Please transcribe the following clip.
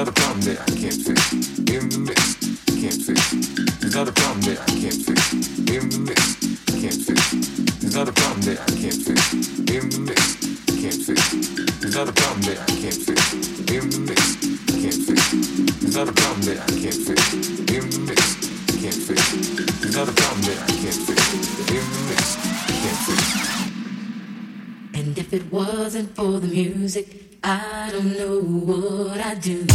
not a problem that I can't fix. In the mix, can't fix. There's not a problem that I can't fix. In the mix, can't fix. There's not a problem that I can't fix. In the mix, can't fix. There's not a problem that I can't fix. In the mix, can't fix. There's not a problem that I can't fix. In the mix, can't fix. There's not a problem that I can't fix. In the mix, can't fix. And if it wasn't for the music I don't know what I do.